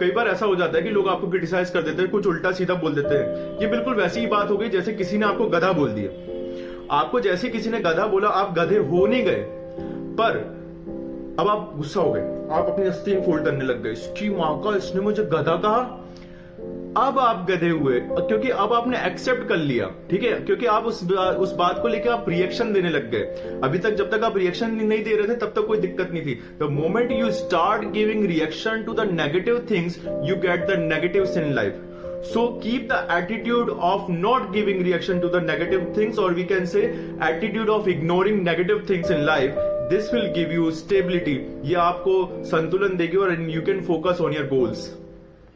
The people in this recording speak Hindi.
कई बार ऐसा हो जाता है कि लोग आपको क्रिटिसाइज कर देते हैं, कुछ उल्टा सीधा बोल देते हैं। ये बिल्कुल वैसी ही बात हो गई जैसे किसी ने आपको गधा बोल दिया। आपको जैसे किसी ने गधा बोला, आप गधे हो नहीं गए। पर अब आप गुस्सा हो गए। आप अपनी अस्थि फोल्ड करने लग गए। इसकी माँ का, इसने मुझे गधा कहा। अब आप गधे हुए क्योंकि अब आपने एक्सेप्ट कर लिया ठीक है क्योंकि आप उस उस बात को लेकर आप रिएक्शन देने लग गए अभी तक जब तक आप रिएक्शन नहीं दे रहे थे तब तक कोई दिक्कत नहीं थी the moment you start giving reaction to the negative things you get the negatives in life so keep the attitude of not giving reaction to the negative things or we can say attitude of ignoring negative things in life this will give you stability ये आपको संतुलन देगी और you can focus on your goals